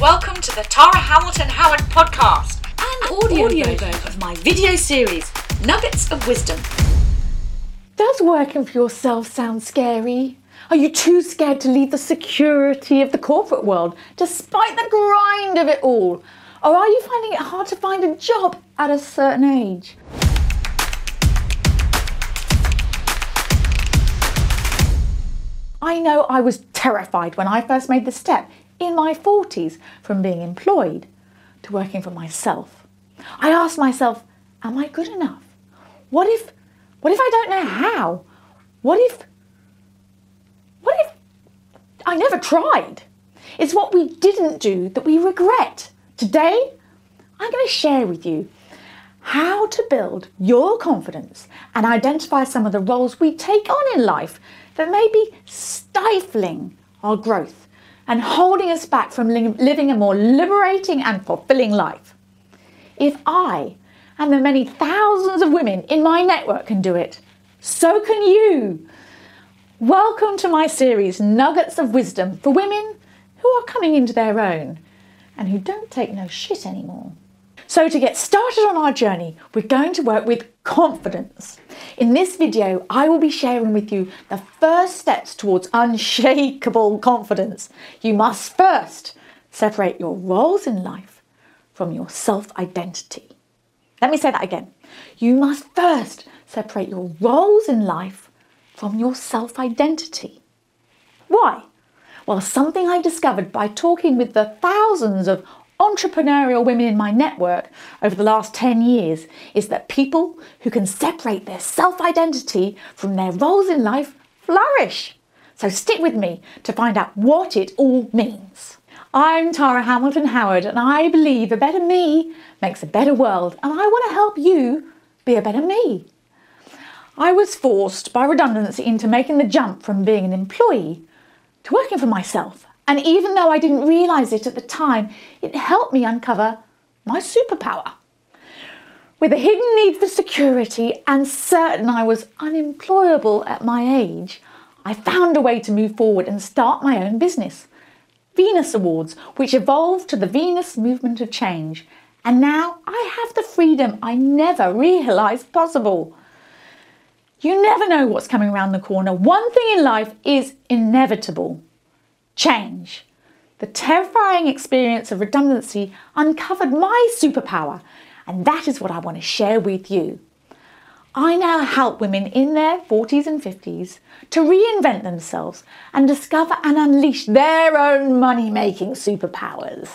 Welcome to the Tara Hamilton Howard podcast, an audio, version of my video series, Nuggets of Wisdom. Does working for yourself sound scary? Are you too scared to leave the security of the corporate world despite the grind of it all? Or are you finding it hard to find a job at a certain age? I know I was terrified when I first made the step in my 40s from being employed to working for myself. I asked myself, am I good enough? What if what if I don't know how? What if what if I never tried? It's what we didn't do that we regret. Today, I'm going to share with you how to build your confidence and identify some of the roles we take on in life that may be stifling our growth and holding us back from li- living a more liberating and fulfilling life. If I and the many thousands of women in my network can do it, so can you. Welcome to my series, Nuggets of Wisdom for women who are coming into their own and who don't take no shit anymore. So, to get started on our journey, we're going to work with confidence. In this video, I will be sharing with you the first steps towards unshakable confidence. You must first separate your roles in life from your self identity. Let me say that again. You must first separate your roles in life from your self identity. Why? Well, something I discovered by talking with the thousands of entrepreneurial women in my network over the last 10 years is that people who can separate their self identity from their roles in life flourish. So stick with me to find out what it all means. I'm Tara Hamilton Howard, and I believe a better me makes a better world, and I want to help you be a better me. I was forced by redundancy into making the jump from being an employee to working for myself and even though I didn't realize it at the time, it helped me uncover my superpower. With a hidden need for security and certain I was unemployable at my age, I found a way to move forward and start my own business. Venus Awards, which evolved to the Venus Movement of Change. And now I have the freedom I never realised possible. You never know what's coming around the corner. One thing in life is inevitable change. The terrifying experience of redundancy uncovered my superpower, and that is what I want to share with you. I now help women in their 40s and 50s to reinvent themselves and discover and unleash their own money making superpowers.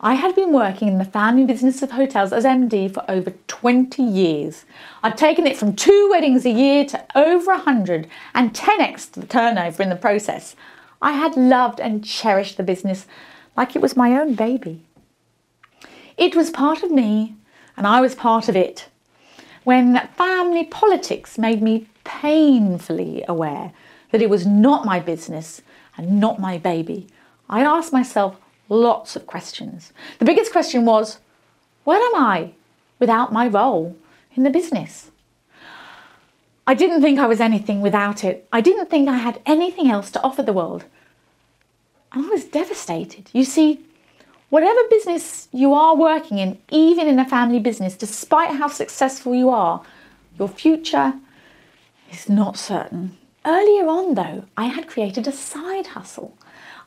I had been working in the family business of hotels as MD for over 20 years. I'd taken it from two weddings a year to over 100 and 10x the turnover in the process. I had loved and cherished the business like it was my own baby. It was part of me, and I was part of it. When family politics made me painfully aware that it was not my business and not my baby, I asked myself lots of questions. The biggest question was where am I without my role in the business? I didn't think I was anything without it. I didn't think I had anything else to offer the world. And I was devastated. You see, whatever business you are working in, even in a family business, despite how successful you are, your future is not certain. Earlier on, though, I had created a side hustle.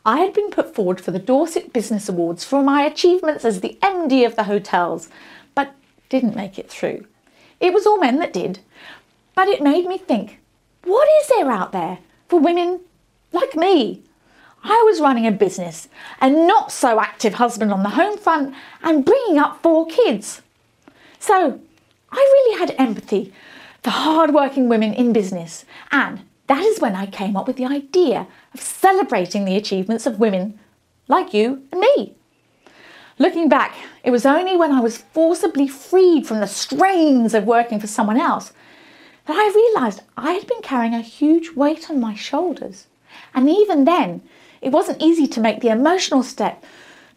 I had been put forward for the Dorset Business Awards for my achievements as the MD of the hotels, but didn't make it through. It was all men that did, but it made me think what is there out there for women like me? I was running a business, a not so active husband on the home front, and bringing up four kids. So I really had empathy for hard-working women in business, and that is when I came up with the idea of celebrating the achievements of women like you and me. Looking back, it was only when I was forcibly freed from the strains of working for someone else that I realised I had been carrying a huge weight on my shoulders. And even then, it wasn't easy to make the emotional step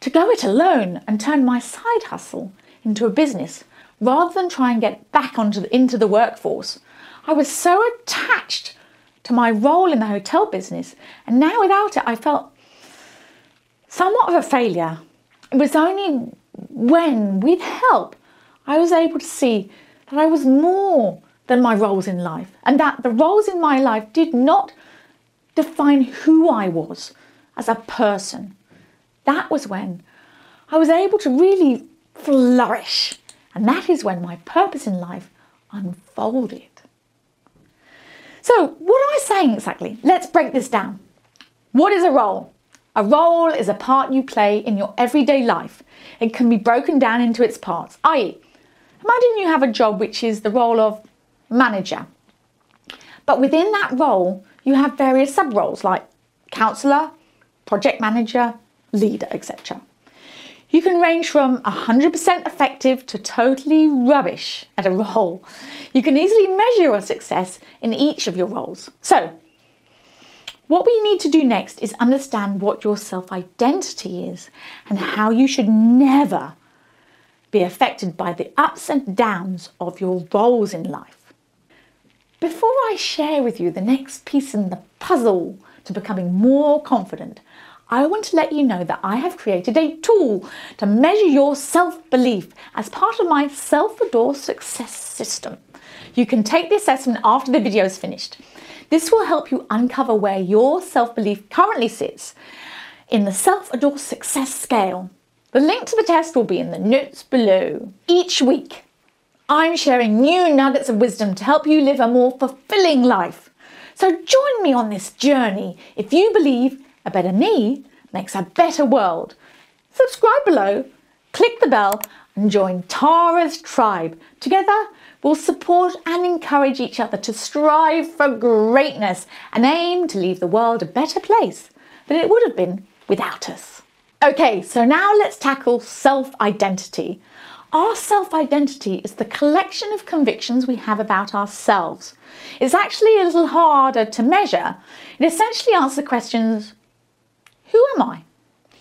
to go it alone and turn my side hustle into a business rather than try and get back onto the, into the workforce. I was so attached to my role in the hotel business, and now without it, I felt somewhat of a failure. It was only when, with help, I was able to see that I was more than my roles in life and that the roles in my life did not define who I was as a person. That was when I was able to really flourish. And that is when my purpose in life unfolded. So, what am I saying exactly? Let's break this down. What is a role? A role is a part you play in your everyday life. It can be broken down into its parts, i.e., imagine you have a job which is the role of manager. But within that role, you have various sub roles like counsellor, project manager, leader, etc. You can range from 100% effective to totally rubbish at a role. You can easily measure your success in each of your roles. So, what we need to do next is understand what your self identity is and how you should never be affected by the ups and downs of your roles in life. Before I share with you the next piece in the puzzle to becoming more confident, I want to let you know that I have created a tool to measure your self belief as part of my Self Adore Success System. You can take the assessment after the video is finished. This will help you uncover where your self belief currently sits in the Self Adore Success Scale. The link to the test will be in the notes below. Each week, I'm sharing new nuggets of wisdom to help you live a more fulfilling life. So join me on this journey if you believe a better me makes a better world. Subscribe below, click the bell, and join Tara's tribe. Together, we'll support and encourage each other to strive for greatness and aim to leave the world a better place than it would have been without us. Okay, so now let's tackle self identity. Our self identity is the collection of convictions we have about ourselves. It's actually a little harder to measure. It essentially answers the questions who am I?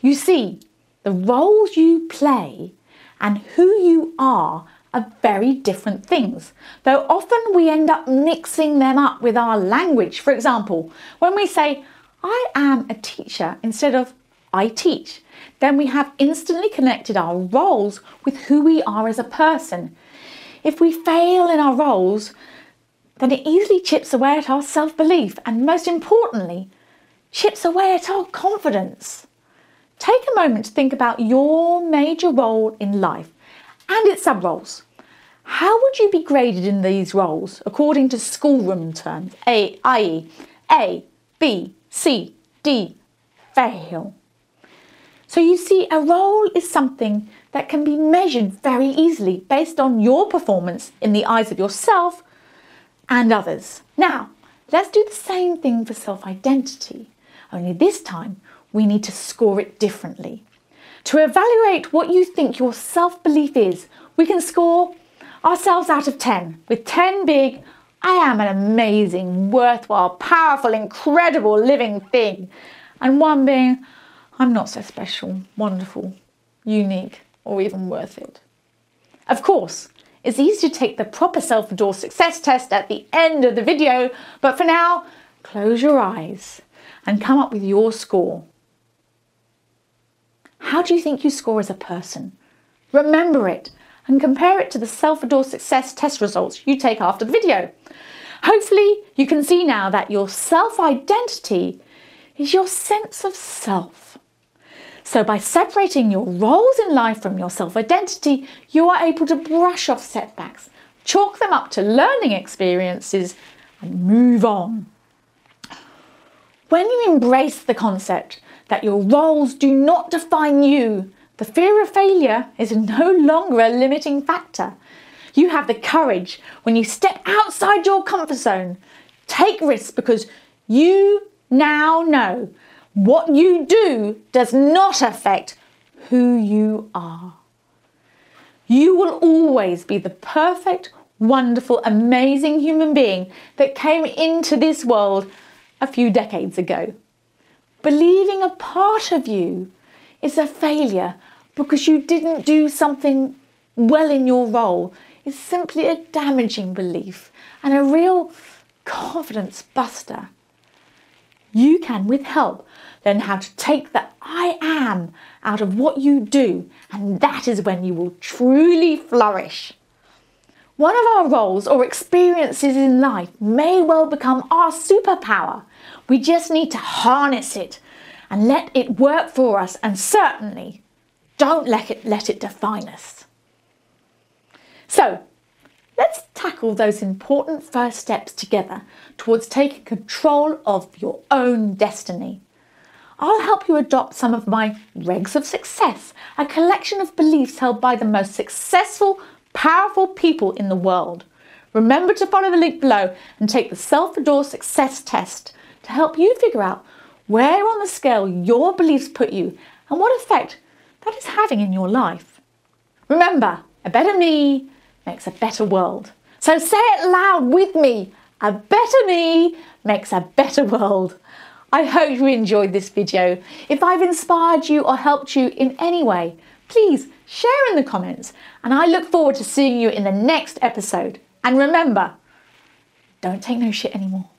You see, the roles you play and who you are are very different things, though often we end up mixing them up with our language. For example, when we say, I am a teacher instead of I teach, then we have instantly connected our roles with who we are as a person. If we fail in our roles, then it easily chips away at our self belief and, most importantly, chips away at our confidence. Take a moment to think about your major role in life and its sub roles. How would you be graded in these roles according to schoolroom terms, A, i.e., A, B, C, D, fail? So you see, a role is something that can be measured very easily based on your performance in the eyes of yourself and others. Now, let's do the same thing for self identity. Only this time, we need to score it differently. To evaluate what you think your self belief is, we can score ourselves out of 10, with 10 being, I am an amazing, worthwhile, powerful, incredible living thing, and 1 being, I'm not so special, wonderful, unique, or even worth it. Of course, it's easy to take the proper self adore success test at the end of the video, but for now, close your eyes and come up with your score. How do you think you score as a person? Remember it and compare it to the Self Adore Success test results you take after the video. Hopefully, you can see now that your self identity is your sense of self. So, by separating your roles in life from your self identity, you are able to brush off setbacks, chalk them up to learning experiences, and move on. When you embrace the concept that your roles do not define you, the fear of failure is no longer a limiting factor. You have the courage when you step outside your comfort zone, take risks because you now know what you do does not affect who you are. You will always be the perfect, wonderful, amazing human being that came into this world a few decades ago. Believing a part of you is a failure because you didn't do something well in your role is simply a damaging belief and a real confidence buster. You can, with help, learn how to take the I am out of what you do, and that is when you will truly flourish. One of our roles or experiences in life may well become our superpower. We just need to harness it and let it work for us, and certainly don't let it, let it define us. So, let's tackle those important first steps together towards taking control of your own destiny. I'll help you adopt some of my regs of success, a collection of beliefs held by the most successful, powerful people in the world. Remember to follow the link below and take the Self Adore Success Test to help you figure out where on the scale your beliefs put you and what effect that is having in your life. Remember, a better me makes a better world. So say it loud with me. A better me makes a better world. I hope you enjoyed this video. If I've inspired you or helped you in any way, please share in the comments and I look forward to seeing you in the next episode. And remember, don't take no shit anymore.